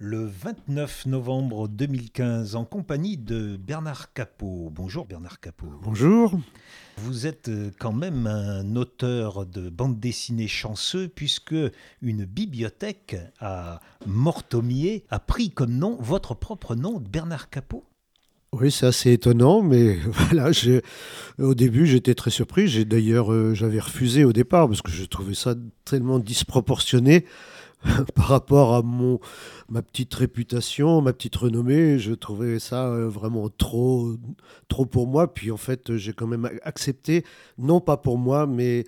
le 29 novembre 2015 en compagnie de Bernard Capot. Bonjour Bernard Capot. Bonjour. Vous êtes euh, quand même un auteur de bande dessinée chanceux puisque une bibliothèque à Mortomier a pris comme nom votre propre nom, Bernard Capot. Oui, c'est assez étonnant, mais voilà, au début j'étais très surpris. J'ai d'ailleurs, euh, j'avais refusé au départ parce que je trouvais ça tellement disproportionné par rapport à mon, ma petite réputation, ma petite renommée. Je trouvais ça euh, vraiment trop, trop pour moi. Puis en fait, j'ai quand même accepté, non pas pour moi, mais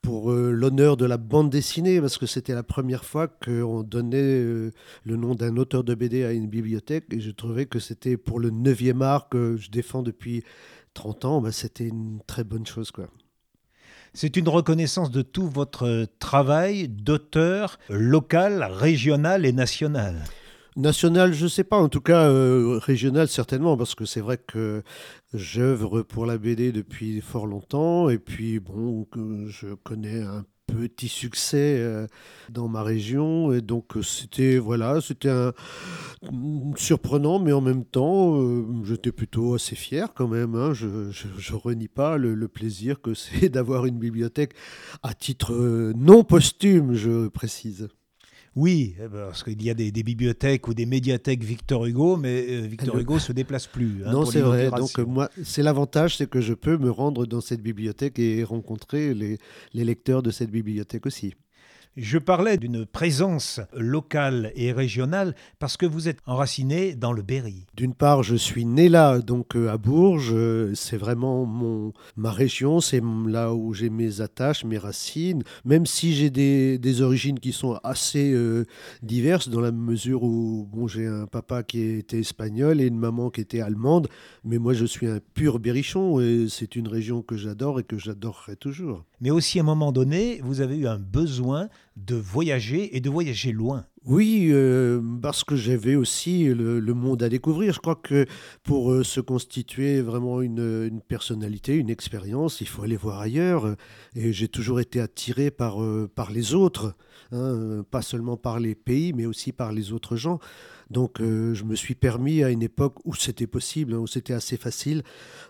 pour euh, l'honneur de la bande dessinée, parce que c'était la première fois qu'on donnait euh, le nom d'un auteur de BD à une bibliothèque. Et je trouvais que c'était pour le 9e art que je défends depuis 30 ans, bah, c'était une très bonne chose. quoi. C'est une reconnaissance de tout votre travail d'auteur local, régional et national. National, je ne sais pas, en tout cas euh, régional certainement, parce que c'est vrai que j'œuvre pour la BD depuis fort longtemps, et puis bon, je connais un petit succès euh, dans ma région. Et donc, euh, c'était voilà, c'était un surprenant, mais en même temps, euh, j'étais plutôt assez fier quand même. Hein. Je, ne renie pas le plaisir que c'est d'avoir une bibliothèque à titre non posthume, je précise. Oui, eh ben, parce qu'il y a des, bibliothèques ou des médiathèques Victor Hugo, mais euh, Victor Hugo se déplace plus. Hein, non, c'est vrai. Donc moi, c'est l'avantage, c'est que je peux me rendre dans cette bibliothèque et rencontrer les lecteurs de cette bibliothèque aussi. Je parlais d'une présence locale et régionale parce que vous êtes enraciné dans le Berry. D'une part, je suis né là, donc euh, à Bourges. C'est vraiment mon, ma région, c'est là où j'ai mes attaches, mes racines. Même si j'ai des, origines qui sont assez euh, diverses, dans la mesure où bon, j'ai un papa qui était espagnol et une maman qui était allemande. Mais moi, je suis un pur berrichon et c'est une région que j'adore et que j'adorerai toujours. Mais aussi, à un moment donné, vous avez eu un besoin de voyager et de voyager loin. Oui, euh, parce que j'avais aussi le, monde à découvrir. Je crois que pour euh, se constituer vraiment une, personnalité, une expérience, il faut aller voir ailleurs. Et j'ai toujours été attiré par, euh, par les autres, hein, pas seulement par les pays, mais aussi par les autres gens. Donc je me suis permis à une époque où c'était possible, hein, où c'était assez facile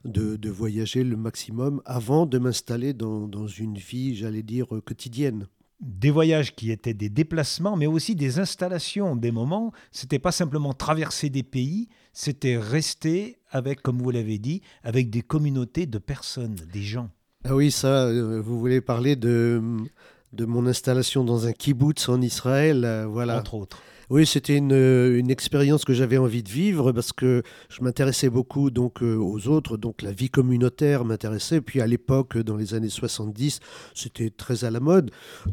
de, voyager le maximum avant de m'installer dans une vie, j'allais dire, quotidienne des voyages qui étaient des déplacements, mais aussi des installations, des moments. C'était pas simplement traverser des pays, c'était rester avec, comme vous l'avez dit, avec des communautés de personnes, des gens. Ah oui, ça, euh, vous voulez parler de, de mon installation dans un kibbutz en Israël, euh, voilà. Entre autres. Oui, c'était une, une, expérience que j'avais envie de vivre parce que je m'intéressais beaucoup donc euh, aux autres, donc la vie communautaire m'intéressait. Puis à l'époque, dans les années 70, c'était très à la mode.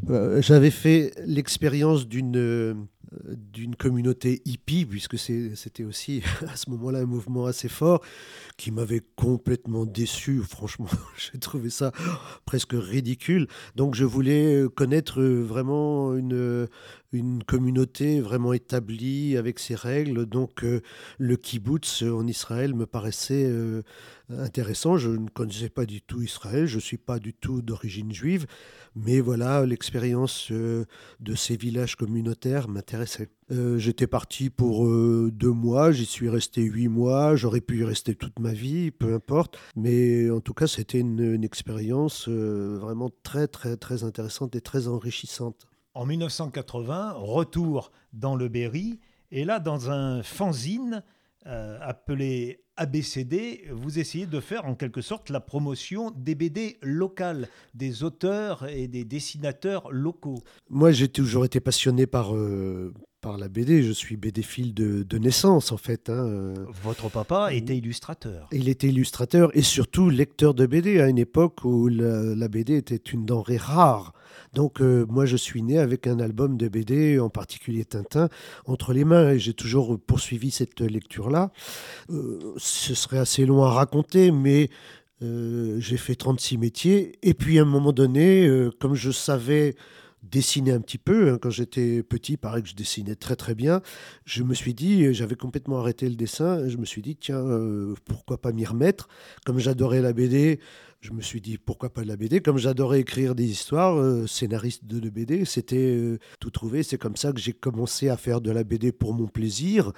Euh, j'avais fait l'expérience d'une d'une communauté hippie, puisque c'était aussi à ce moment-là un mouvement assez fort qui m'avait complètement déçu. Franchement, j'ai trouvé ça presque ridicule. Donc je voulais connaître vraiment une, une communauté vraiment établie avec ses règles. Donc euh, le kibbutz en Israël me paraissait euh, intéressant. Je ne connaissais pas du tout Israël, je ne suis pas du tout d'origine juive, mais voilà, l'expérience euh, de ces villages communautaires m'intéressait. J'étais parti pour deux mois, j'y suis resté huit mois, j'aurais pu y rester toute ma vie, peu importe, mais en tout cas c'était une, une expérience vraiment très très très intéressante et très enrichissante. En 1980, retour dans le Berry, et là, dans un fanzine euh, appelé ABCD, vous essayez de faire en quelque sorte la promotion des BD locales, des auteurs et des dessinateurs locaux. Moi, j'ai toujours été passionné par, euh, par la BD. Je suis BD-phile de, de, naissance, en fait. Hein. Votre papa était illustrateur. Il était illustrateur et surtout lecteur de BD à une époque où la, la BD était une denrée rare. Donc euh, moi, je suis né avec un album de BD, en particulier Tintin, entre les mains et j'ai toujours poursuivi cette lecture-là. Euh, ce serait assez long à raconter, mais euh, j'ai fait 36 métiers. Et puis à un moment donné, comme je savais dessiner un petit peu. Hein, quand j'étais petit, il paraît que je dessinais très très bien. Je me suis dit, j'avais complètement arrêté le dessin, je me suis dit, tiens, pourquoi pas m'y remettre? Comme j'adorais la BD, je me suis dit pourquoi pas de la BD. Comme j'adorais écrire des histoires, euh, scénariste de, de, BD, c'était euh, tout trouvé. C'est comme ça que j'ai commencé à faire de la BD pour mon plaisir.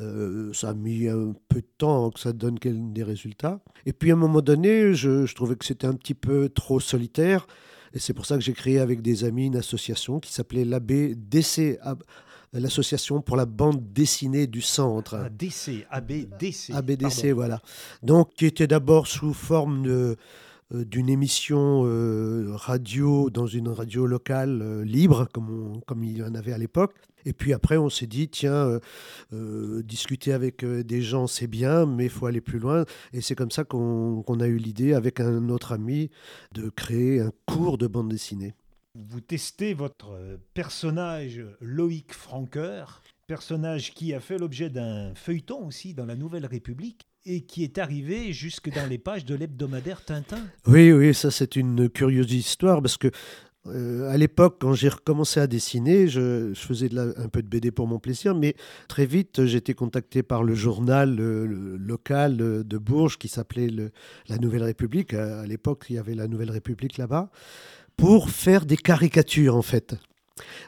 Euh, ça a mis un peu de temps que ça donne des résultats. Et puis à un moment donné, je trouvais que c'était un petit peu trop solitaire. Et c'est pour ça que j'ai créé avec des amis une association qui s'appelait l'ABDC, l'association pour la bande dessinée du centre. ADC, ABDC. ABDC, voilà. Donc, qui était d'abord sous forme de d'une émission euh, radio dans une radio locale euh, libre, comme, comme il y en avait à l'époque. Et puis après, on s'est dit, tiens, discuter avec des gens, c'est bien, mais il faut aller plus loin. Et c'est comme ça qu'on a eu l'idée, avec un autre ami, de créer un cours de bande dessinée. Vous testez votre personnage Loïc Franqueur, personnage qui a fait l'objet d'un feuilleton aussi dans la Nouvelle République et qui est arrivé jusque dans les pages de l'hebdomadaire Tintin. Oui, oui, ça c'est une curieuse histoire parce que euh, à l'époque, quand j'ai recommencé à dessiner, je, faisais un peu de BD pour mon plaisir, mais très vite, j'ai été contacté par le journal local de Bourges qui s'appelait La Nouvelle République. À l'époque, il y avait La Nouvelle République là-bas, pour faire des caricatures en fait.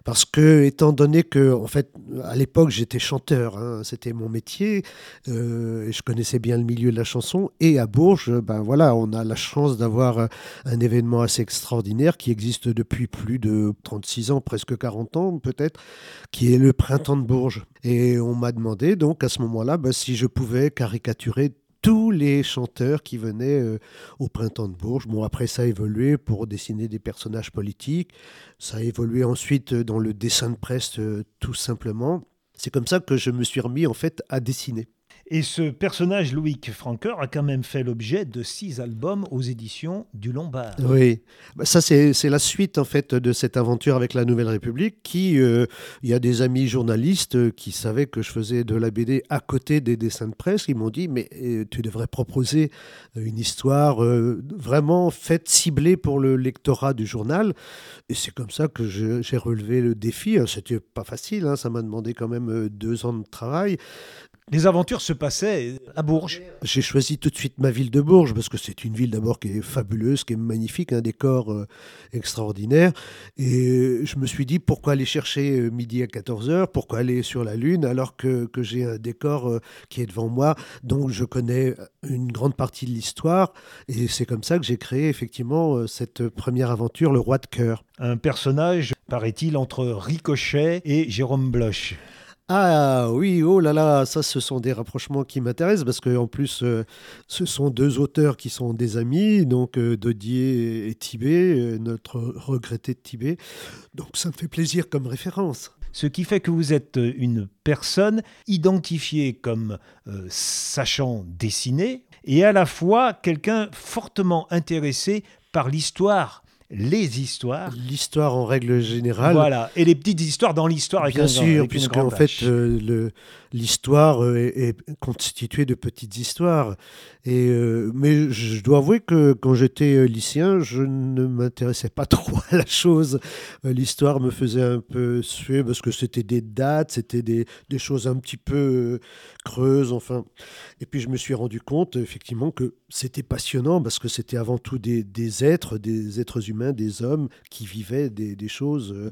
Parce que, étant donné que, en fait, à l'époque, j'étais chanteur, hein, c'était mon métier, euh, et je connaissais bien le milieu de la chanson. Et à Bourges, ben voilà, on a la chance d'avoir un événement assez extraordinaire qui existe depuis plus de 36 ans, presque 40 ans peut-être, qui est le Printemps de Bourges. Et on m'a demandé donc à ce moment-là ben, si je pouvais caricaturer les chanteurs qui venaient euh, au printemps de Bourges. Bon, après, ça a évolué pour dessiner des personnages politiques. Ça a évolué ensuite dans le dessin de presse, euh, tout simplement. C'est comme ça que je me suis remis en fait à dessiner. Et ce personnage, Loïc Franqueur, a quand même fait l'objet de six albums aux éditions du Lombard. Oui, bah, ça c'est la suite en fait de cette aventure avec la Nouvelle République. Qui, euh, il y a des amis journalistes euh, qui savaient que je faisais de la BD à côté des dessins de presse. Ils m'ont dit mais euh, tu devrais proposer une histoire vraiment faite ciblée pour le lectorat du journal. Et c'est comme ça que j'ai relevé le défi. C'était pas facile, hein. ça m'a demandé quand même deux ans de travail. Les aventures se passaient à Bourges. J'ai choisi tout de suite ma ville de Bourges parce que c'est une ville d'abord qui est fabuleuse, qui est magnifique, un décor euh, extraordinaire. Et je me suis dit pourquoi aller chercher euh, midi à 14h, pourquoi aller sur la Lune alors que, que j'ai un décor euh, qui est devant moi, dont je connais une grande partie de l'histoire. Et c'est comme ça que j'ai créé effectivement cette première aventure, le roi de cœur. Un personnage, paraît-il, entre Ricochet et Jérôme Bloch. Ah oui, oh là là, ça ce sont des rapprochements qui m'intéressent parce que en plus euh, ce sont deux auteurs qui sont des amis, donc euh, Dodier et Tibet, euh, notre regretté de Tibet. Donc ça me fait plaisir comme référence. Ce qui fait que vous êtes une personne identifiée comme sachant dessiner et à la fois quelqu'un fortement intéressé par l'histoire les histoires. L'histoire en règle générale. Voilà, et les petites histoires dans l'histoire. Bien sûr, puisque en fait, euh, l'histoire euh, est, constituée de petites histoires. Et, euh, mais je dois avouer que quand j'étais lycéen, je ne m'intéressais pas trop à la chose. L'histoire me faisait un peu suer parce que c'était des dates, c'était des, des, choses un petit peu creuses, enfin. Et puis je me suis rendu compte, effectivement, que c'était passionnant parce que c'était avant tout des, des êtres, des êtres humains des hommes qui vivaient des, choses euh,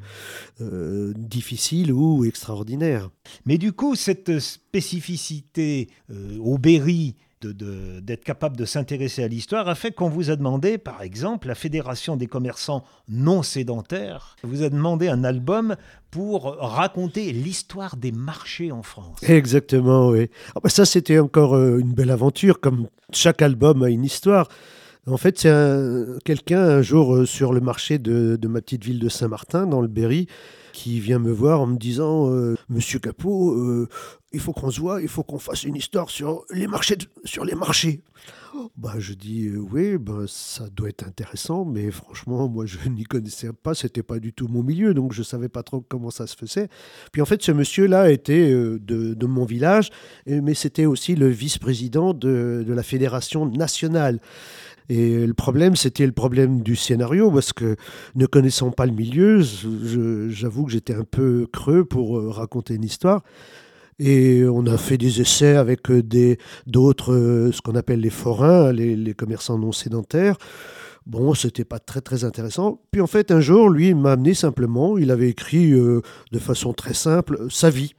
euh, difficiles ou extraordinaires. Mais du coup, cette spécificité euh, au Berry, d'être capable de s'intéresser à l'histoire a fait qu'on vous a demandé, par exemple, la Fédération des commerçants non sédentaires, vous a demandé un album pour raconter l'histoire des marchés en France. Exactement, oui. Ah bah ça, c'était encore une belle aventure, comme chaque album a une histoire. En fait, c'est quelqu'un un jour euh, sur le marché de, ma petite ville de Saint-Martin, dans le Berry, qui vient me voir en me disant euh, Monsieur Capot, euh, il faut qu'on se voit, il faut qu'on fasse une histoire sur les marchés. sur les marchés. Bah, je dis oui, bah, ça doit être intéressant, mais franchement, moi, je n'y connaissais pas, c'était pas du tout mon milieu, donc je savais pas trop comment ça se faisait. Puis en fait, ce monsieur-là était de, de, mon village, mais c'était aussi le vice-président de, de la fédération nationale. Et le problème, c'était le problème du scénario, parce que ne connaissant pas le milieu, j'avoue que j'étais un peu creux pour euh, raconter une histoire. Et on a fait des essais avec des d'autres, ce qu'on appelle les forains, les, commerçants non sédentaires. Bon, c'était pas très très intéressant. Puis en fait, un jour, lui, m'a amené simplement, il avait écrit de façon très simple sa vie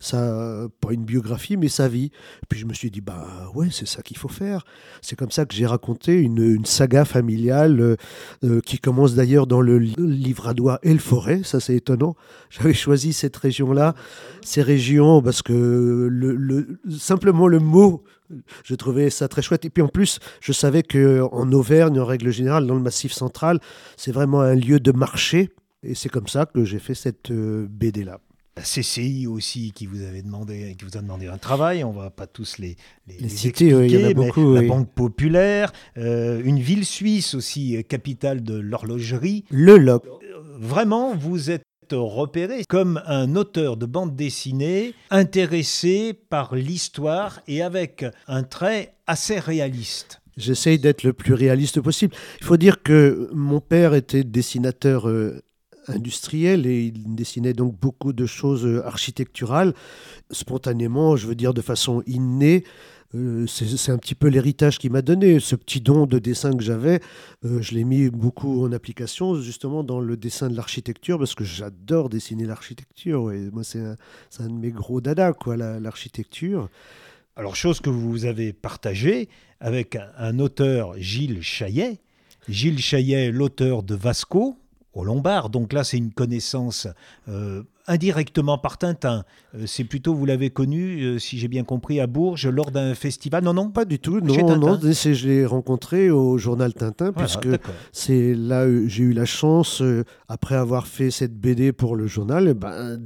pas une biographie, mais sa vie. Puis je me suis dit, bah ouais, c'est ça qu'il faut faire. C'est comme ça que j'ai raconté une, saga familiale euh, euh, qui commence d'ailleurs dans le livre à doigt et le forêt. Ça, c'est étonnant. J'avais choisi cette région-là, ces régions, parce que le, simplement le mot je trouvais ça très chouette. Et puis en plus, je savais qu'en Auvergne, en règle générale, dans le Massif central, c'est vraiment un lieu de marché. Et c'est comme ça que j'ai fait cette euh, BD-là la CCI aussi qui vous avait demandé, qui vous a demandé un travail. On va pas tous les, les, citer, il y en a beaucoup, La Banque Populaire, euh, une ville suisse aussi, euh, capitale de l'horlogerie. Le Loc. Euh, vraiment, vous êtes repéré comme un auteur de bande dessinée intéressé par l'histoire et avec un trait assez réaliste. J'essaye d'être le plus réaliste possible. Il faut dire que mon père était dessinateur industriel et il dessinait donc beaucoup de choses euh, architecturales. Spontanément, je veux dire de façon innée, euh, c'est un petit peu l'héritage qu'il m'a donné. Ce petit don de dessin que j'avais, euh, je l'ai mis beaucoup en application justement dans le dessin de l'architecture parce que j'adore dessiner l'architecture. Et moi, c'est un, un, de mes gros dada, l'architecture. Alors, chose que vous avez partagée avec un auteur, Gilles Chaillet. Gilles Chaillet, l'auteur de Vasco, au Lombard. Donc là, c'est une connaissance euh, indirectement par Tintin. Euh, c'est plutôt, vous l'avez connu, euh, si j'ai bien compris, à Bourges lors d'un festival. Non, non Pas du tout. Non, non. Je l'ai rencontré au journal Tintin, puisque c'est là j'ai eu la chance, après avoir fait cette BD pour le journal, eh ben,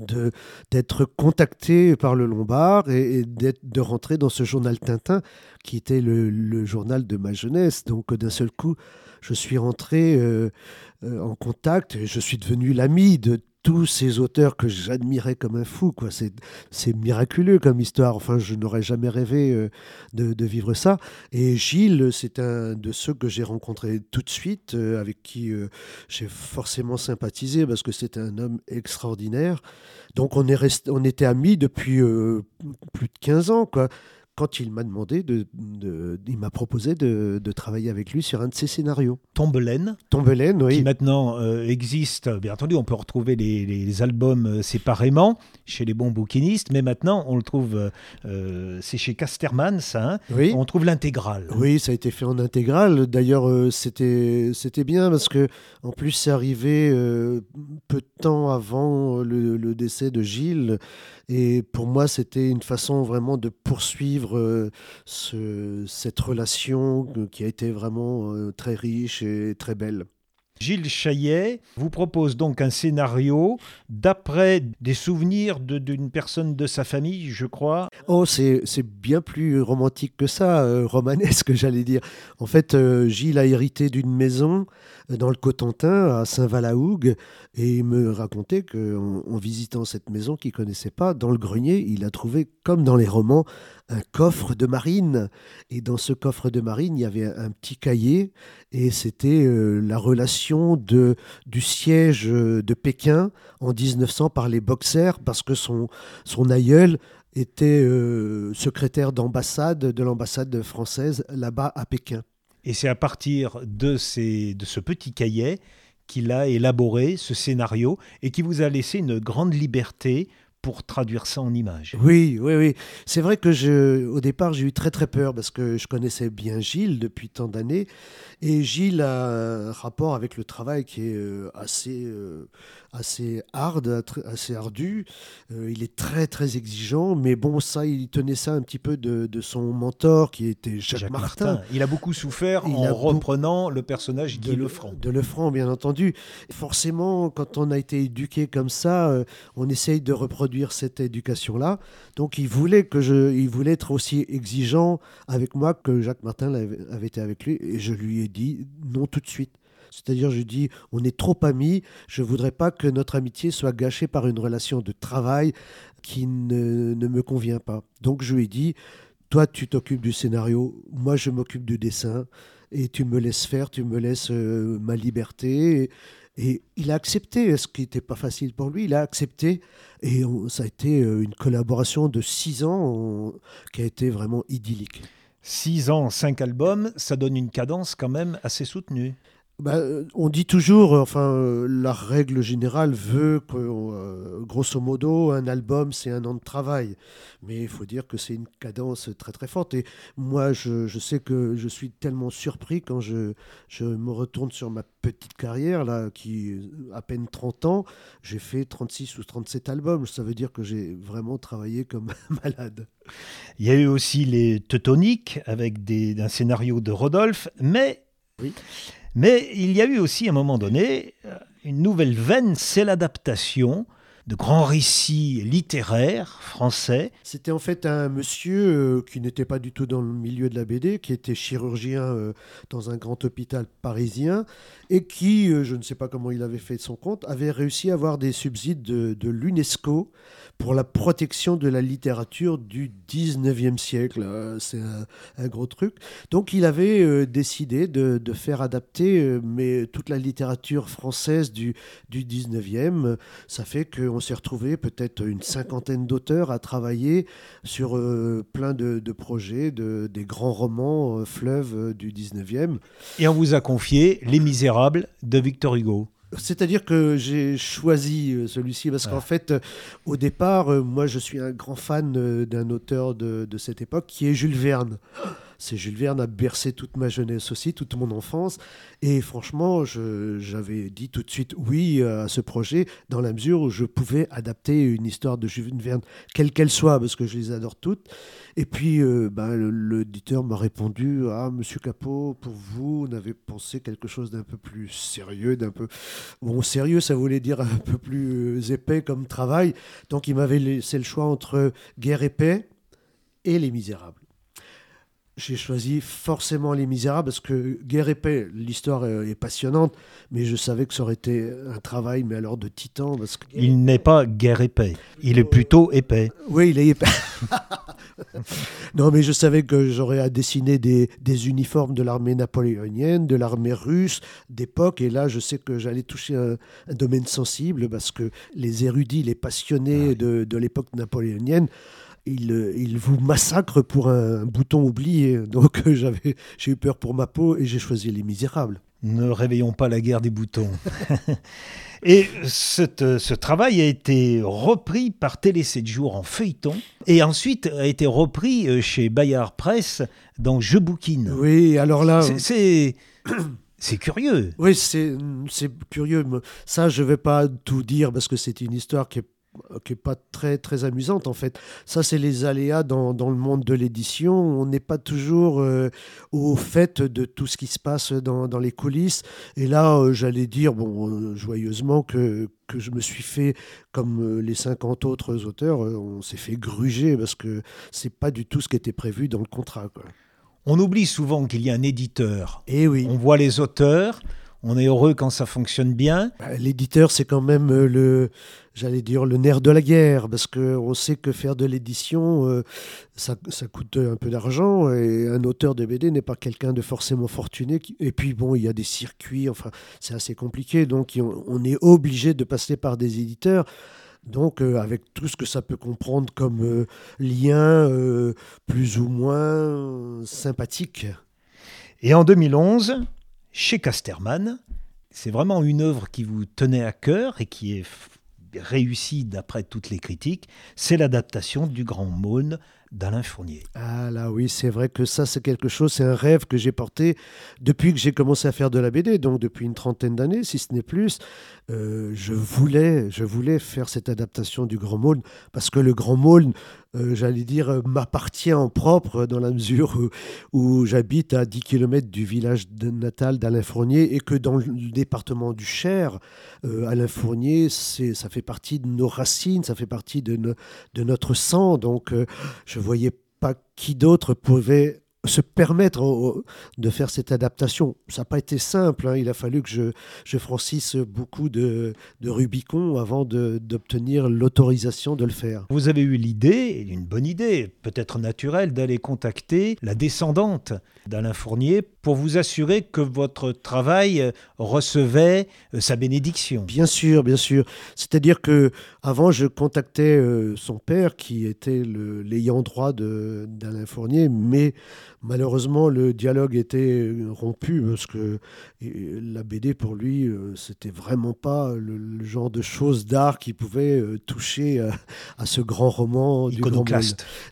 d'être contacté par le Lombard et, de rentrer dans ce journal Tintin, qui était le, le journal de ma jeunesse. Donc d'un seul coup, je suis rentré euh, euh, en contact, et je suis devenu l'ami de tous ces auteurs que j'admirais comme un fou. Quoi. C'est, miraculeux comme histoire. Enfin, je n'aurais jamais rêvé euh, de, vivre ça. Et Gilles, c'est un de ceux que j'ai rencontré tout de suite, avec qui j'ai forcément sympathisé parce que c'est un homme extraordinaire. Donc on, est resté, on était amis depuis plus de 15 ans. Quand il m'a demandé, de, il m'a proposé de, travailler avec lui sur un de ses scénarios. Tombelaine. Tombelaine, oui. Qui maintenant euh, existe. Bien entendu, on peut retrouver les, albums euh, séparément chez les bons bouquinistes, mais maintenant on le trouve, euh, c'est chez Casterman, ça. Hein. oui. On trouve l'intégrale. Oui, ça a été fait en intégrale. D'ailleurs, c'était c'était bien parce que en plus c'est arrivé peu de temps avant le décès de Gilles. Et pour moi, c'était une façon vraiment de poursuivre euh, ce, cette relation euh, qui a été vraiment euh, très riche et très belle. Gilles Chaillet vous propose donc un scénario d'après des souvenirs d'une personne de sa famille, je crois. Oh, c'est bien plus romantique que ça, romanesque, j'allais dire. En fait, Gilles a hérité d'une maison dans le Cotentin, à Saint-Valahougue, et il me racontait qu'en en visitant cette maison qu'il connaissait pas, dans le grenier, il a trouvé, comme dans les romans, un coffre de marine. Et dans ce coffre de marine, il y avait un petit cahier, et c'était euh, la relation du siège de Pékin en 1900 par les boxers, parce que son, son aïeul était euh, secrétaire d'ambassade de l'ambassade française là-bas à Pékin. Et c'est à partir de, ces, de ce petit cahier qu'il a élaboré ce scénario et qui vous a laissé une grande liberté pour traduire ça en images. Oui, oui, oui. C'est vrai que je, au départ, j'ai eu très très peur parce que je connaissais bien Gilles depuis tant d'années. Et Gilles a un rapport avec le travail qui est euh, assez, euh, assez hard, assez ardu. Euh, il est très très exigeant, mais bon, ça, il tenait ça un petit peu de, son mentor qui était Jacques, Martin. Il a beaucoup souffert en reprenant le personnage de Lefranc. De Lefranc, bien entendu. Forcément, quand on a été éduqué comme ça, euh, on essaye de reproduire cette éducation-là. Donc, il voulait que je, il voulait être aussi exigeant avec moi que Jacques Martin avait été avec lui, et je lui ai dit non tout de suite. C'est-à-dire, je dis, on est trop amis, je ne voudrais pas que notre amitié soit gâchée par une relation de travail qui ne, me convient pas. Donc je lui ai dit, toi tu t'occupes du scénario, moi je m'occupe du dessin, et tu me laisses faire, tu me laisses euh, ma liberté. Et il a accepté, ce qui n'était pas facile pour lui, il a accepté. Et ça a été une collaboration de six ans qui a été vraiment idyllique. Six ans, cinq albums, ça donne une cadence quand même assez soutenue. Bah, euh, on dit toujours, euh, enfin, euh, la règle générale veut que, grosso modo, un album, c'est un an de travail. Mais il faut dire que c'est une cadence très très forte. Et moi, je, sais que je suis tellement surpris quand je, je, me retourne sur ma petite carrière, là, qui à peine 30 ans, j'ai fait 36 ou 37 albums. Ça veut dire que j'ai vraiment travaillé comme un malade. Il y a eu aussi les Teutoniques avec des, un scénario de Rodolphe, mais... Oui. Mais il y a eu aussi à un moment donné euh, une nouvelle veine, c'est l'adaptation de grands récits littéraires français. C'était en fait un monsieur euh, qui n'était pas du tout dans le milieu de la BD, qui était chirurgien euh, dans un grand hôpital parisien et qui, je ne sais pas comment il avait fait de son compte, avait réussi à avoir des subsides de l'UNESCO pour la protection de la littérature du 19e siècle. Euh, c'est un, gros truc. Donc il avait euh, décidé de, faire adapter euh, mais toute la littérature française du, du 19e. Ça fait qu'on s'est retrouvé peut-être une cinquantaine d'auteurs à travailler sur plein de, projets, de, des grands romans fleuves du 19e. Et on vous a confié Les Misérables de Victor Hugo. C'est-à-dire que j'ai choisi euh, celui-ci parce qu'en ah. fait, euh, au départ, euh, moi, je suis un grand fan d'un auteur de, de, cette époque qui est Jules Verne. C'est Jules Verne a bercé toute ma jeunesse aussi, toute mon enfance. Et franchement, j'avais dit tout de suite oui à ce projet dans la mesure où je pouvais adapter une histoire de Jules Verne, quelle qu'elle soit, parce que je les adore toutes. Et puis, euh, ben, l'auditeur m'a répondu Ah, monsieur Capot, pour vous, on avait pensé quelque chose d'un peu plus sérieux, d'un peu. Bon, sérieux, ça voulait dire un peu plus épais comme travail. Donc, il m'avait laissé le choix entre Guerre et paix et Les Misérables j'ai choisi forcément Les Misérables parce que Guerre épais, l'histoire est, passionnante, mais je savais que ça aurait été un travail, mais alors de titan. Parce que... Il n'est pas Guerre épais, il est plutôt épais. Oui, il est épais. non, mais je savais que j'aurais à dessiner des, des uniformes de l'armée napoléonienne, de l'armée russe d'époque, et là, je sais que j'allais toucher un, domaine sensible parce que les érudits, les passionnés de, de l'époque napoléonienne, il, vous massacre pour un bouton oublié. Donc euh, j'avais, j'ai eu peur pour ma peau et j'ai choisi Les Misérables. Ne réveillons pas la guerre des boutons. et ce travail a été repris par Télé 7 jours en feuilleton et ensuite a été repris euh, chez Bayard Presse dans Je bouquine. Oui, alors là. C'est. C'est curieux. Oui, c'est curieux. Ça, je ne vais pas tout dire parce que c'est une histoire qui est qui n'est pas très, très amusante en fait. Ça, c'est les aléas dans, dans, le monde de l'édition. On n'est pas toujours euh, au fait de tout ce qui se passe dans, dans les coulisses. Et là, euh, j'allais dire, bon, euh, joyeusement, que, que je me suis fait, comme les 50 autres auteurs, on s'est fait gruger parce que c'est pas du tout ce qui était prévu dans le contrat. On oublie souvent qu'il y a un éditeur. Et eh oui. On voit les auteurs. On est heureux quand ça fonctionne bien. Bah, l'éditeur, c'est quand même le, j'allais dire, le nerf de la guerre, parce qu'on sait que faire de l'édition, euh, ça, coûte un peu d'argent, et un auteur de BD n'est pas quelqu'un de forcément fortuné. Et puis, bon, il y a des circuits, enfin, c'est assez compliqué, donc on, est obligé de passer par des éditeurs. Donc, euh, avec tout ce que ça peut comprendre comme euh, lien plus ou moins sympathique. Et en 2011, chez Casterman, c'est vraiment une œuvre qui vous tenait à cœur et qui est réussi d'après toutes les critiques, c'est l'adaptation du Grand Maune d'Alain Fournier. Ah là oui, c'est vrai que ça c'est quelque chose, c'est un rêve que j'ai porté depuis que j'ai commencé à faire de la BD, donc depuis une trentaine d'années, si ce n'est plus. Euh, je voulais, je voulais faire cette adaptation du Grand Maulne parce que le Grand Maulne, euh, j'allais dire, euh, m'appartient en propre dans la mesure où, j'habite à 10 km du village natal d'Alain Fournier et que dans le département du Cher, Alain Fournier, ça fait partie de nos racines, ça fait partie de, de notre sang. Donc je voyais pas qui d'autre pouvait se permettre de faire cette adaptation. Ça n'a pas été simple, hein. il a fallu que je, je franchisse beaucoup de, de Rubicon avant d'obtenir l'autorisation de le faire. Vous avez eu l'idée, une bonne idée, peut-être naturelle, d'aller contacter la descendante d'Alain Fournier pour vous assurer que votre travail recevait euh, sa bénédiction. Bien sûr, bien sûr. C'est-à-dire que avant, je contactais euh, son père, qui était l'ayant droit d'Alain Fournier, mais Malheureusement, le dialogue était rompu parce que la BD, pour lui, euh, c'était vraiment pas le, genre de choses d'art qui pouvait euh, toucher à, ce grand roman du grand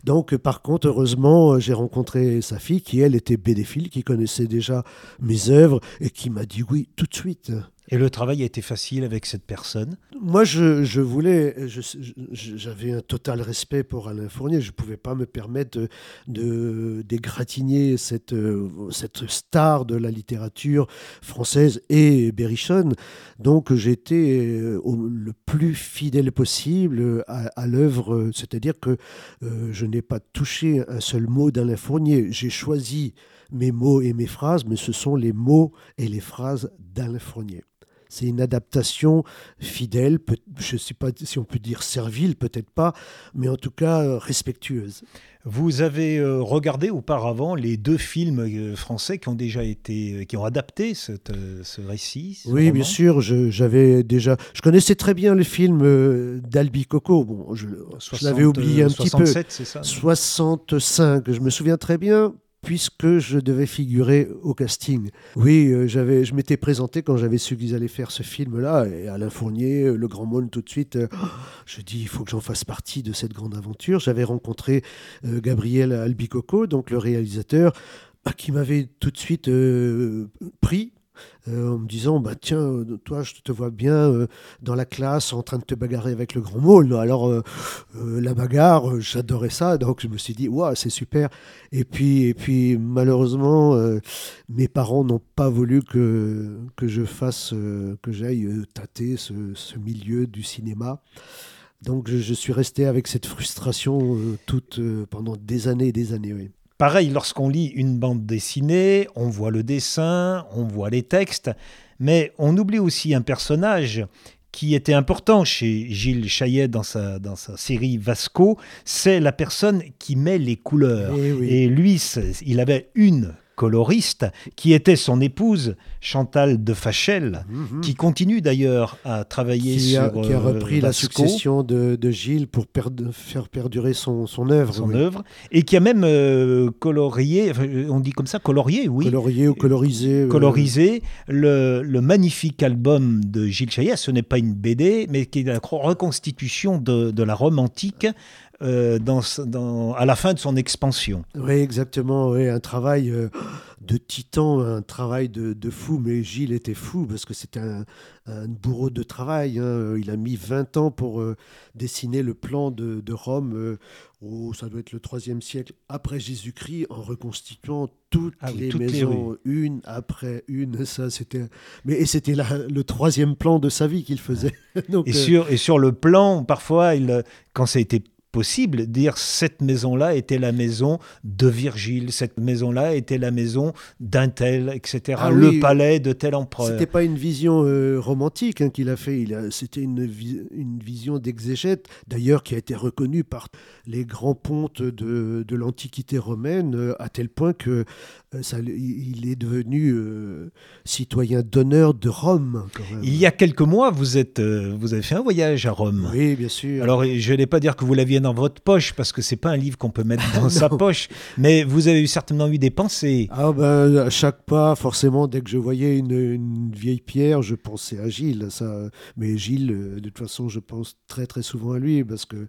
Donc, par contre, heureusement, j'ai rencontré sa fille qui, elle, était BDphile, qui connaissait déjà mes œuvres et qui m'a dit oui tout de suite. Et le travail a été facile avec cette personne Moi, je, voulais, j'avais un total respect pour Alain Fournier. Je ne pouvais pas me permettre de, d'égratigner cette, star de la littérature française et berrichonne. Donc, j'étais le plus fidèle possible à, l'œuvre. C'est-à-dire que euh, je n'ai pas touché un seul mot d'Alain Fournier. J'ai choisi mes mots et mes phrases, mais ce sont les mots et les phrases d'Alain Fournier. C'est une adaptation fidèle, je ne sais pas si on peut dire servile, peut-être pas, mais en tout cas euh, respectueuse. Vous avez euh, regardé auparavant les deux films euh, français qui ont déjà été, qui ont adapté ce récit Oui, bien sûr. J'avais déjà, je connaissais très bien le film d'Albi Coco. Bon, je, je l'avais oublié un petit peu. Ça, 65. Je me souviens très bien puisque je devais figurer au casting. Oui, euh, j'avais, je m'étais présenté quand j'avais su qu'ils allaient faire ce film-là, et Alain Fournier, euh, le grand monde tout de suite, euh, je dis, il faut que j'en fasse partie de cette grande aventure. J'avais rencontré Gabriel Albicoco, donc le réalisateur, qui m'avait tout de suite pris euh, en me disant bah tiens euh, toi je te vois bien euh, dans la classe en train de te bagarrer avec le grand môle. Alors la bagarre j'adorais ça. Donc je me suis dit waouh c'est super. Et puis et puis malheureusement mes parents n'ont pas voulu que que je fasse que j'aille tâter ce, milieu du cinéma. Donc je, je, suis resté avec cette frustration toute pendant des années et des années oui. Pareil, lorsqu'on lit une bande dessinée, on voit le dessin, on voit les textes, mais on oublie aussi un personnage qui était important chez Gilles Chaillet dans sa, dans sa série Vasco, c'est la personne qui met les couleurs. Et, Et lui, il avait une coloriste, qui était son épouse Chantal de Fachel, mhm. qui continue d'ailleurs à travailler sur. qui a repris la succession de, Gilles pour faire perdurer son, son œuvre. Son œuvre. Et qui a même euh, colorié, on dit comme ça, colorié, oui. Colorié ou colorisé. Colorisé le, le, magnifique album de Gilles Chaillet. Ce n'est pas une BD, mais qui est la reconstitution de, de la Rome antique euh, dans, dans, à la fin de son expansion. Oui, exactement. Oui, un travail euh, de titan, un travail de, de, fou. Mais Gilles était fou parce que c'était un, un, bourreau de travail. Hein. Il a mis 20 ans pour euh, dessiner le plan de, de Rome. Ça doit être le troisième siècle après Jésus-Christ, en reconstituant toutes ah les maisons, une après une. Ça, c'était. Mais et c'était le troisième plan de sa vie qu'il faisait. Donc, et, sur, et sur le plan, parfois, il, quand ça a été possible dire cette maison-là était la maison de Virgile, cette maison-là était la maison d'un tel, etc. Ah le palais de tel empereur. C'était pas une vision euh, romantique hein, qu'il a fait, c'était une, une vision d'exégète, d'ailleurs qui a été reconnue par les grands pontes de, de l'Antiquité romaine, euh, à tel point que euh, ça, il est devenu citoyen d'honneur de Rome. Il y a quelques mois, vous, êtes, vous avez fait un voyage à Rome. Oui, bien sûr. Alors, je n'allais pas dire que vous l'aviez dans votre poche, parce que c'est pas un livre qu'on peut mettre dans sa poche, mais vous avez certainement eu des pensées. Ah ben, à chaque pas, forcément, dès que je voyais une, vieille pierre, je pensais à Gilles. Ça. Mais Gilles, euh, de toute façon, je pense très très souvent à lui, parce que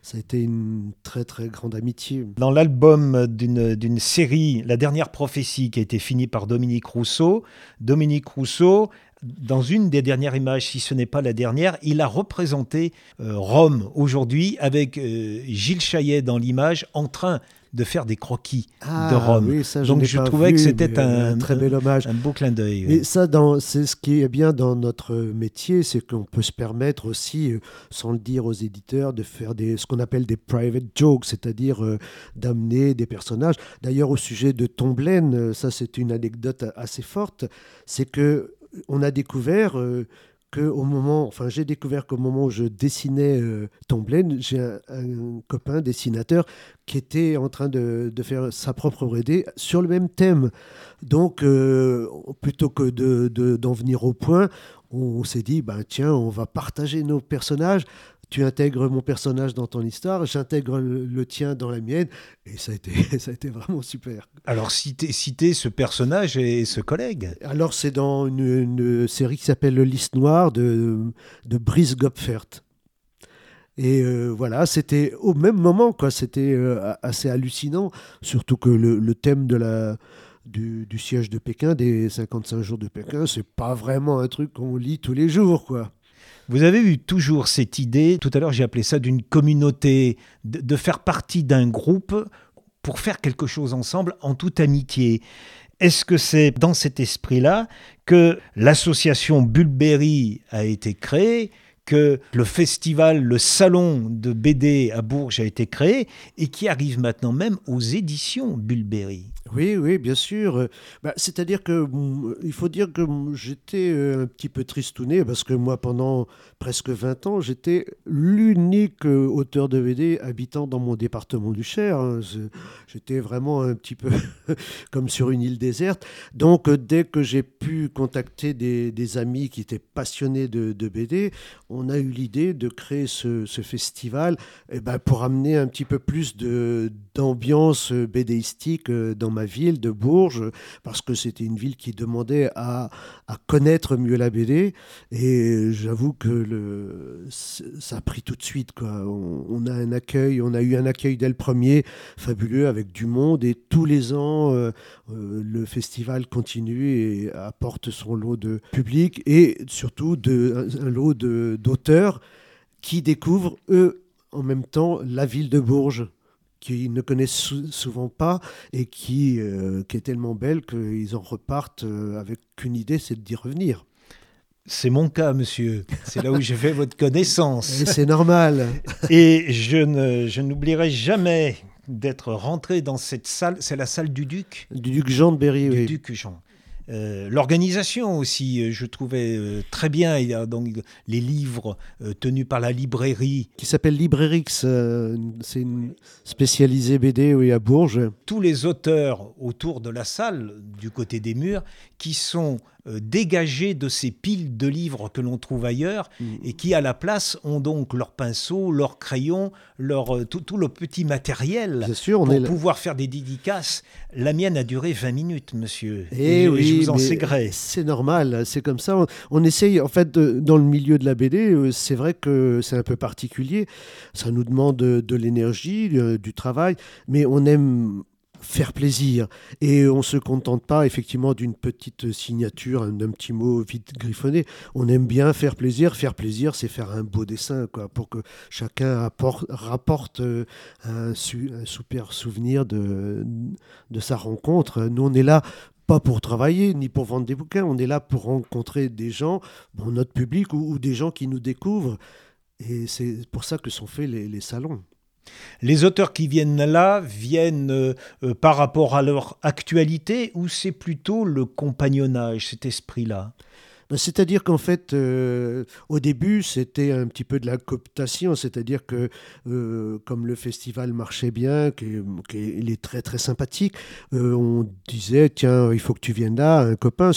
ça a été une très très grande amitié. Dans l'album d'une série, La dernière prophétie, qui a été finie par Dominique Rousseau, Dominique Rousseau dans une des dernières images, si ce n'est pas la dernière, il a représenté euh, Rome aujourd'hui avec euh, Gilles Chaillet dans l'image en train de faire des croquis de Ah, Rome. oui, ça, Donc je trouvais vu, que c'était mais, un, très bel hommage. un beau clin d'œil. Mais ça, c'est ce qui est bien dans notre métier, c'est qu'on peut se permettre aussi, euh, sans le dire aux éditeurs, de faire des, ce qu'on appelle des private jokes, c'est-à-dire euh, d'amener des personnages. D'ailleurs, au sujet de Tomblaine, euh, ça c'est une anecdote assez forte, c'est que on a découvert euh, que au moment, enfin j'ai découvert qu'au moment où je dessinais euh, Tomblaine, j'ai un, copain dessinateur qui était en train de, faire sa propre BD sur le même thème. Donc, euh, plutôt que de- de- d'en venir au point, on, s'est dit, ben, tiens, on va partager nos personnages. Tu intègres mon personnage dans ton histoire, j'intègre le, le tien dans la mienne. Et ça a été, ça a été vraiment super. Alors citez, citez ce personnage et ce collègue. Alors, c'est dans une, une série qui s'appelle Le Liste Noire de, de Brice Gopfert. Et euh, voilà, c'était au même moment, quoi. C'était euh, assez hallucinant, surtout que le, le thème de la, du, du siège de Pékin, des 55 jours de Pékin, c'est pas vraiment un truc qu'on lit tous les jours, quoi. Vous avez eu toujours cette idée, tout à l'heure j'ai appelé ça d'une communauté, de, faire partie d'un groupe pour faire quelque chose ensemble en toute amitié. Est-ce que c'est dans cet esprit-là que l'association Bulberry a été créée, que le festival, le salon de BD à Bourges a été créé et qui arrive maintenant même aux éditions Bulberry Oui, oui, bien sûr. Euh, bah, C'est-à-dire que mm, il faut dire que mm, j'étais euh, un petit peu tristouné parce que moi, pendant presque 20 ans, j'étais l'unique euh, auteur de BD habitant dans mon département du Cher. hein. J'étais vraiment un petit peu comme sur une île déserte. Donc, dès que j'ai pu contacter des, amis qui étaient passionnés de, de BD, a eu l'idée de créer ce, festival eh ben, pour amener un petit peu plus d'ambiance euh, bédéistique euh, dans ma ville de Bourges, parce que c'était une ville qui demandait à, connaître mieux la BD. Et j'avoue que le, ça a pris tout de suite. On, on a un accueil, on a eu un accueil dès le premier, fabuleux, avec du monde. Et tous les ans, euh, le festival continue et apporte son lot de public et surtout de, un, lot de- d'auteurs qui découvrent, eux, en même temps, la ville de Bourges qu'ils ne connaissent sou- souvent pas et qui, euh, qui est tellement belle qu'ils en repartent euh, avec qu'une idée, c'est d'y revenir. C'est mon cas, monsieur. C'est là où j'ai fait votre connaissance. C'est normal. Et je n'oublierai jamais d'être rentré dans cette salle. C'est la salle du Duc, Du duc Jean de Berry, du oui. Duc Jean. Euh, L'organisation aussi, euh, je trouvais euh, très bien. Il y a donc les livres tenus par la librairie. qui s'appelle Librerix. euh, c'est une spécialisée BD oui, à Bourges. Tous les auteurs autour de la salle, du côté des murs, qui sont dégagés de ces piles de livres que l'on trouve ailleurs et qui, à la place, ont donc leurs pinceaux, leurs crayons, leur, euh, tout, tout le petit matériel. Bien sûr, on pour est pouvoir faire des dédicaces. La mienne a duré 20 minutes, monsieur. Eh je, oui, je vous en sais gré. C'est normal, c'est comme ça. On, on essaye, en fait, de- dans le milieu de la BD, euh, c'est vrai que c'est un peu particulier. Ça nous demande de, de l'énergie, euh, du travail, mais on aime faire plaisir. Et on ne se contente pas effectivement d'une petite signature, un- d'un petit mot vite griffonné. On aime bien faire plaisir. Faire plaisir, c'est faire un beau dessin, quoi, pour que chacun apporte, rapporte euh, un, su- un super souvenir de, de sa rencontre. Nous, on est là pas pour travailler ni pour vendre des bouquins, on est là pour rencontrer des gens, bon, notre public ou, des gens qui nous découvrent. Et c'est pour ça que sont faits les salons. Les auteurs qui viennent là viennent euh, euh, par rapport à leur actualité ou c'est plutôt le compagnonnage, cet esprit-là? C'est-à-dire qu'en fait, euh, au début, c'était un petit peu de la cooptation, c'est-à-dire que euh, comme le festival marchait bien, qu'il est très très sympathique, euh, on disait tiens, il faut que tu viennes là, un copain.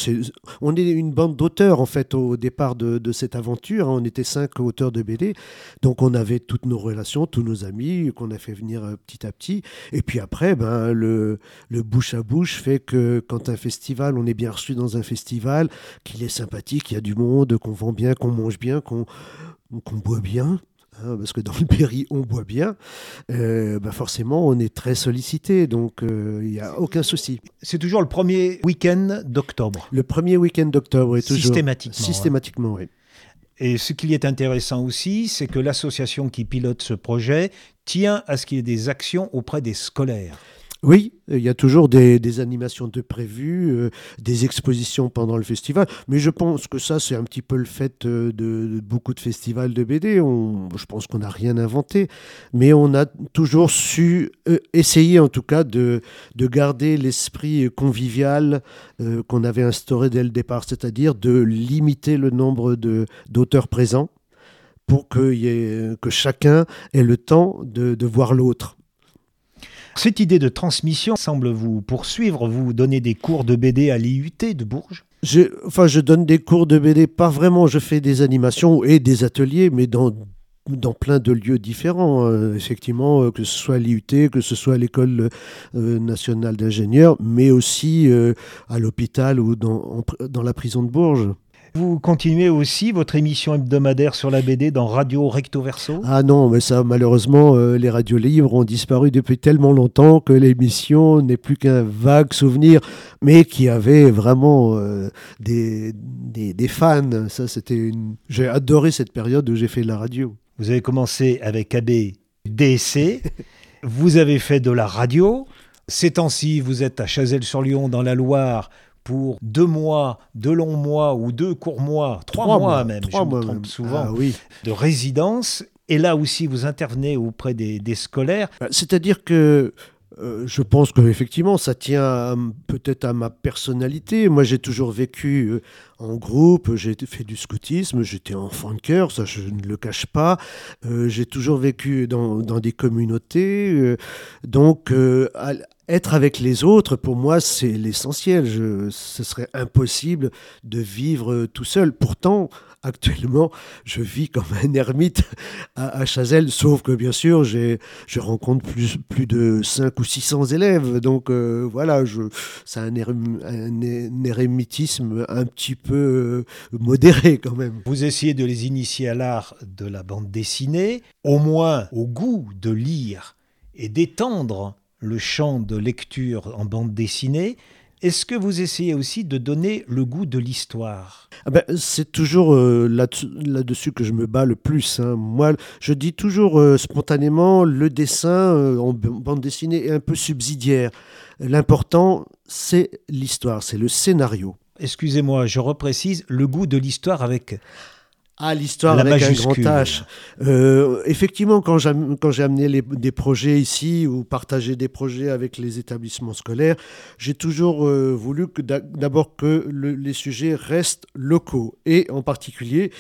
On est une bande d'auteurs en fait au départ de, cette aventure. hein. on était cinq auteurs de BD, donc on avait toutes nos relations, tous nos amis qu'on a fait venir petit à petit. Et puis après, ben le, le bouche à bouche fait que quand un festival, on est bien reçu dans un festival, qu'il est sympathique, qu'il y a du monde, qu'on vend bien, qu'on mange bien, qu'on boit bien. hein, parce que dans le Berry, on boit bien, euh, bah forcément, on est très sollicité, donc il n'y a aucun souci. C'est toujours le premier week-end d'octobre Le premier week-end d'octobre, est toujours. Systématiquement. Systématiquement, oui. Et ce qui est intéressant aussi, c'est que l'association qui pilote ce projet tient à ce qu'il y ait des actions auprès des scolaires. Oui, il y a toujours des, animations de prévues, euh, des expositions pendant le festival, mais je pense que ça, c'est un petit peu le fait euh, de, beaucoup de festivals de BD. je pense qu'on n'a rien inventé, mais on a toujours su euh, essayer, en tout cas, de, de garder l'esprit convivial qu'on avait instauré dès le départ, c'est-à-dire de limiter le nombre d'auteurs présents pour que, chacun ait le temps de voir l'autre. Cette idée de transmission semble vous poursuivre. Vous donnez des cours de BD à l'IUT de Bourges? Je, donne des cours de BD, pas vraiment. Je fais des animations et des ateliers, mais dans plein de lieux différents, euh, effectivement, euh, que ce soit à l'IUT, que ce soit à l'école euh, nationale d'ingénieurs, mais aussi à l'hôpital ou dans la prison de Bourges. Vous continuez aussi votre émission hebdomadaire sur la BD dans Radio Recto Verso? Ah non, mais ça, malheureusement, euh, les radios libres ont disparu depuis tellement longtemps que l'émission n'est plus qu'un vague souvenir, mais qui avait vraiment euh, des, des, fans. Ça, c'était une... J'ai adoré cette période où j'ai fait la radio. Vous avez commencé avec AB DC, vous avez fait de la radio. Ces temps-ci, vous êtes à Chazelles-sur-Lyon, dans la Loire, pour deux mois, deux longs mois ou deux courts mois, trois, mois, même, je me trompe souvent, ah oui. de résidence. Et là aussi, vous intervenez auprès des, scolaires. Bah, c'est-à-dire que euh, je pense qu'effectivement, ça tient peut-être à ma personnalité. Moi, j'ai toujours vécu euh, en groupe, j'ai fait du scoutisme, j'étais enfant de cœur, ça je ne le cache pas. Euh, j'ai toujours vécu dans, dans des communautés. donc, être avec les autres, pour moi, c'est l'essentiel. Ce serait impossible de vivre tout seul. Pourtant, actuellement, je vis comme un ermite à, Chazelle, sauf que bien sûr, je rencontre plus, plus de 5 ou 600 élèves. Donc euh, voilà, c'est un, un, érémitisme un petit peu euh, modéré quand même. Vous essayez de les initier à l'art de la bande dessinée, au moins au goût de lire et d'étendre le champ de lecture en bande dessinée. Est-ce que vous essayez aussi de donner le goût de l'histoire? Ah ben, C'est toujours euh, là-dessus que je me bats le plus. Hein. Moi, je dis toujours euh, spontanément, le dessin euh, en bande dessinée est un peu subsidiaire. L'important, c'est l'histoire, c'est le scénario. Excusez-moi, je reprécise, le goût de l'histoire avec ah, l'histoire avec un grand H. Euh, effectivement, quand j'ai amené des projets ici ou partagé des projets avec les établissements scolaires, j'ai toujours euh, voulu que d'abord que les sujets restent locaux. Et en particulier,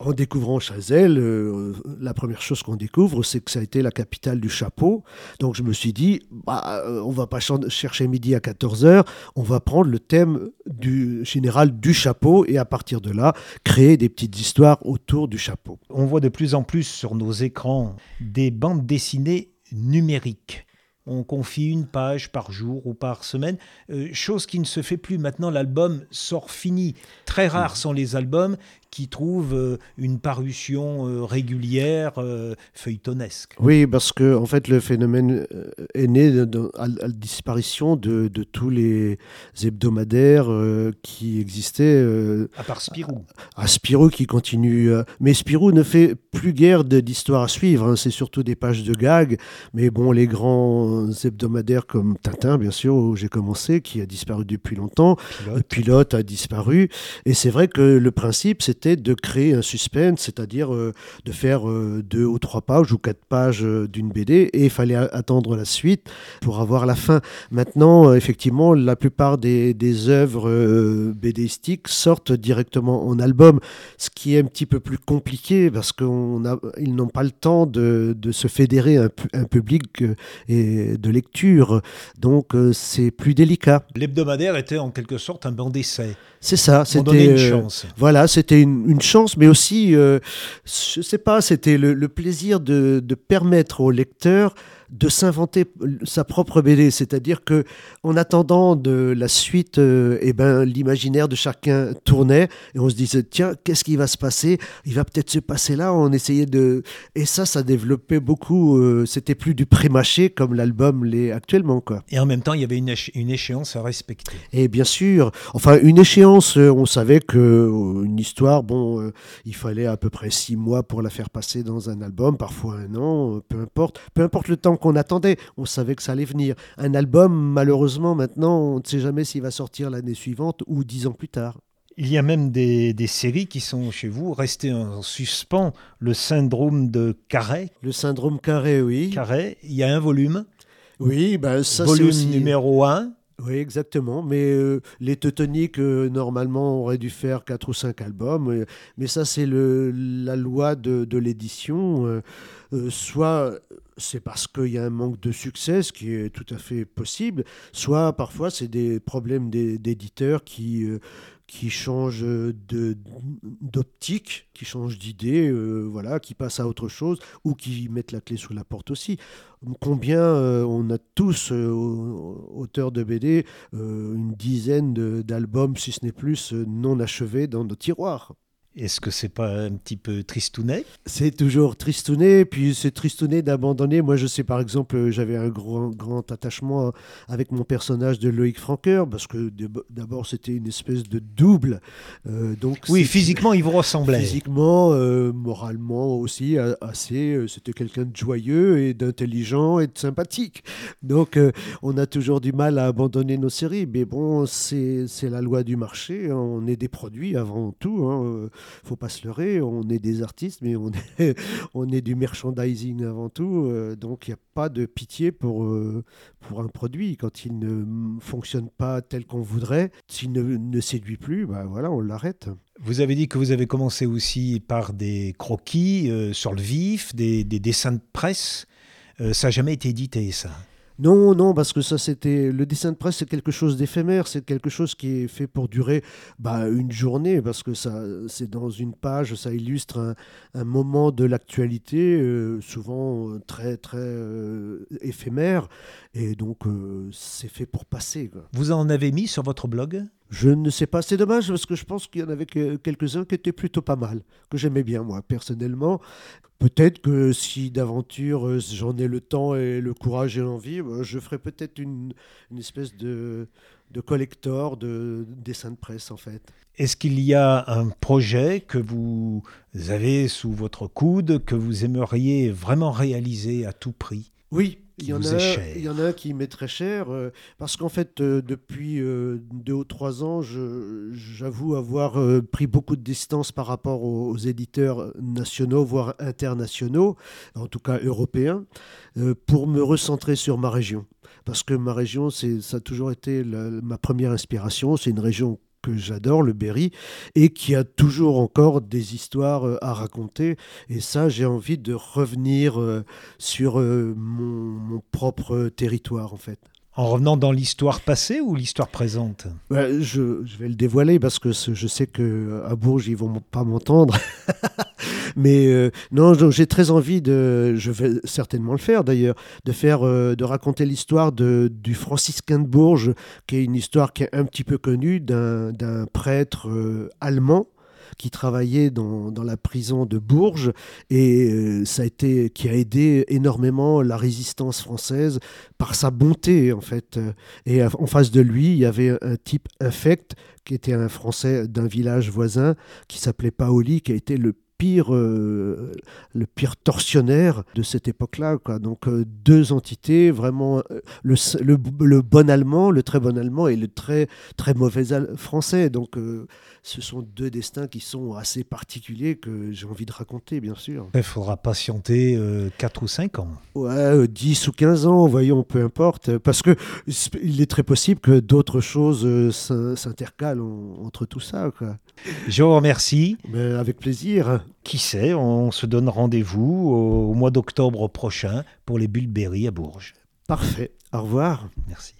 en découvrant Chazelle, euh, la première chose qu'on découvre, c'est que ça a été la capitale du chapeau. Donc je me suis dit, bah, on va pas chercher midi à 14h, on va prendre le thème du général du chapeau et à partir de là, créer des petites histoires autour du chapeau. On voit de plus en plus sur nos écrans des bandes dessinées numériques. On confie une page par jour ou par semaine, euh, chose qui ne se fait plus. Maintenant, l'album sort fini. Très rares sont les albums qui trouve euh, une parution euh, régulière, euh, feuilletonesque. Oui, parce que en fait, le phénomène est né à, la disparition de, de, tous les hebdomadaires qui existaient. à part Spirou. À, Spirou qui continue. mais Spirou ne fait plus guère d'histoire à suivre. Hein. C'est surtout des pages de gags. Mais bon, les grands hebdomadaires comme Tintin, bien sûr, où j'ai commencé, qui a disparu depuis longtemps. Pilote. Le pilote a disparu. Et c'est vrai que le principe, c'est de créer un suspense, c'est-à-dire euh, de faire euh, deux ou trois pages ou quatre pages euh, d'une BD et il fallait attendre la suite pour avoir la fin. Maintenant, effectivement, la plupart des, des œuvres BDistiques sortent directement en album, ce qui est un petit peu plus compliqué parce qu'ils n'ont pas le temps de, se fédérer un, un, public et de lecture. Donc, c'est plus délicat. L'hebdomadaire était en quelque sorte un banc d'essai. C'est ça. C'était une chance. Voilà, c'était une une, chance, mais aussi, euh, je sais pas, c'était le, plaisir de, permettre au lecteur de s'inventer sa propre BD, c'est-à-dire que en attendant de la suite, euh, eh ben l'imaginaire de chacun tournait et on se disait tiens qu'est-ce qui va se passer? Il va peut-être se passer là. On essayait de et ça ça développait beaucoup. Euh, c'était plus du pré-mâché comme l'album l'est actuellement quoi. Et en même temps il y avait une, une échéance à respecter. Et bien sûr, enfin une échéance, euh, on savait que une histoire, bon, il fallait à peu près six mois pour la faire passer dans un album, parfois un an, peu importe, peu importe le temps qu'on attendait, on savait que ça allait venir. Un album, malheureusement, maintenant, on ne sait jamais s'il va sortir l'année suivante ou dix ans plus tard. Il y a même des, séries qui sont chez vous restées en suspens. Le syndrome de Carré. Le syndrome Carré, oui. Carré, il y a un volume. Oui, ben ça c'est Volume numéro 1. Oui, exactement. Mais euh, les Teutoniques, euh, normalement, auraient dû faire quatre ou cinq albums. mais ça, c'est la loi de, de l'édition. Euh, soit c'est parce qu'il y a un manque de succès, ce qui est tout à fait possible, soit parfois c'est des problèmes d'éditeurs qui, qui changent d'optique, qui changent d'idée, voilà, qui passent à autre chose, ou qui mettent la clé sous la porte aussi combien euh, on a tous, euh, auteurs de BD, euh, une dizaine d'albums, si ce n'est plus, non achevés dans nos tiroirs? Est-ce que c'est pas un petit peu tristounet? C'est toujours tristounet, puis c'est tristounet d'abandonner. Moi, je sais par exemple, j'avais un grand, grand attachement avec mon personnage de Loïc Franqueur, parce que d'abord c'était une espèce de double. Euh, donc oui, physiquement, il vous ressemblait. Physiquement, euh, moralement aussi, assez. Euh, c'était quelqu'un de joyeux et d'intelligent et de sympathique. Donc, on a toujours du mal à abandonner nos séries, mais bon, c'est la loi du marché. On est des produits avant tout. Hein faut pas se leurrer, on est des artistes, mais on est, on est du merchandising avant tout. Euh, donc il n'y a pas de pitié pour, euh, pour un produit. Quand il ne fonctionne pas tel qu'on voudrait, s'il ne, ne, séduit plus, bah voilà, on l'arrête. Vous avez dit que vous avez commencé aussi par des croquis euh, sur le vif, des, des, dessins de presse. ça n'a jamais été édité, ça? Non, non, parce que ça, c'était. Le dessin de presse, c'est quelque chose d'éphémère, c'est quelque chose qui est fait pour durer bah, une journée, parce que ça, c'est dans une page, ça illustre un, moment de l'actualité, euh, souvent euh, très, très euh, éphémère, et donc c'est fait pour passer. Vous en avez mis sur votre blog? Je ne sais pas, c'est dommage parce que je pense qu'il y en avait quelques-uns qui étaient plutôt pas mal, que j'aimais bien moi personnellement. Peut-être que si d'aventure euh, j'en ai le temps et le courage et l'envie, bah, je ferai peut-être une, espèce de, de collector de dessins de presse en fait. Est-ce qu'il y a un projet que vous avez sous votre coude que vous aimeriez vraiment réaliser à tout prix? Oui, il y, en a, il y en a un qui m'est très cher, euh, parce qu'en fait, euh, depuis euh, deux ou trois ans, j'avoue avoir pris beaucoup de distance par rapport aux, éditeurs nationaux, voire internationaux, en tout cas européens, pour me recentrer sur ma région. Parce que ma région, ça a toujours été ma première inspiration. C'est une région que j'adore, le Berry, et qui a toujours encore des histoires euh, à raconter. Et ça, j'ai envie de revenir euh, sur euh, mon, propre territoire, en fait. En revenant dans l'histoire passée ou l'histoire présente? Je, je, vais le dévoiler parce que je sais qu'à Bourges, ils vont pas m'entendre. Mais euh, non, j'ai très envie de, je vais certainement le faire d'ailleurs, de faire, euh, de raconter l'histoire du franciscain de Bourges, qui est une histoire qui est un petit peu connue d'un prêtre euh, allemand qui travaillait dans, dans, la prison de Bourges et ça a été qui a aidé énormément la résistance française par sa bonté en fait. Et en face de lui il y avait un type infect qui était un français d'un village voisin qui s'appelait Paoli qui a été le pire, euh, le pire tortionnaire de cette époque-là. Donc euh, deux entités, vraiment euh, le, le, bon allemand, le très bon allemand et le très très mauvais français. Donc ce sont deux destins qui sont assez particuliers que j'ai envie de raconter, bien sûr. Il faudra patienter 4 ou 5 ans. Ouais, 10 ou 15 ans, voyons, peu importe. Parce que il est très possible que d'autres choses s'intercalent entre tout ça. Quoi. Je vous remercie. Mais avec plaisir. Qui sait, on se donne rendez-vous au, mois d'octobre prochain pour les Bulberry à Bourges. Parfait. Au revoir. Merci.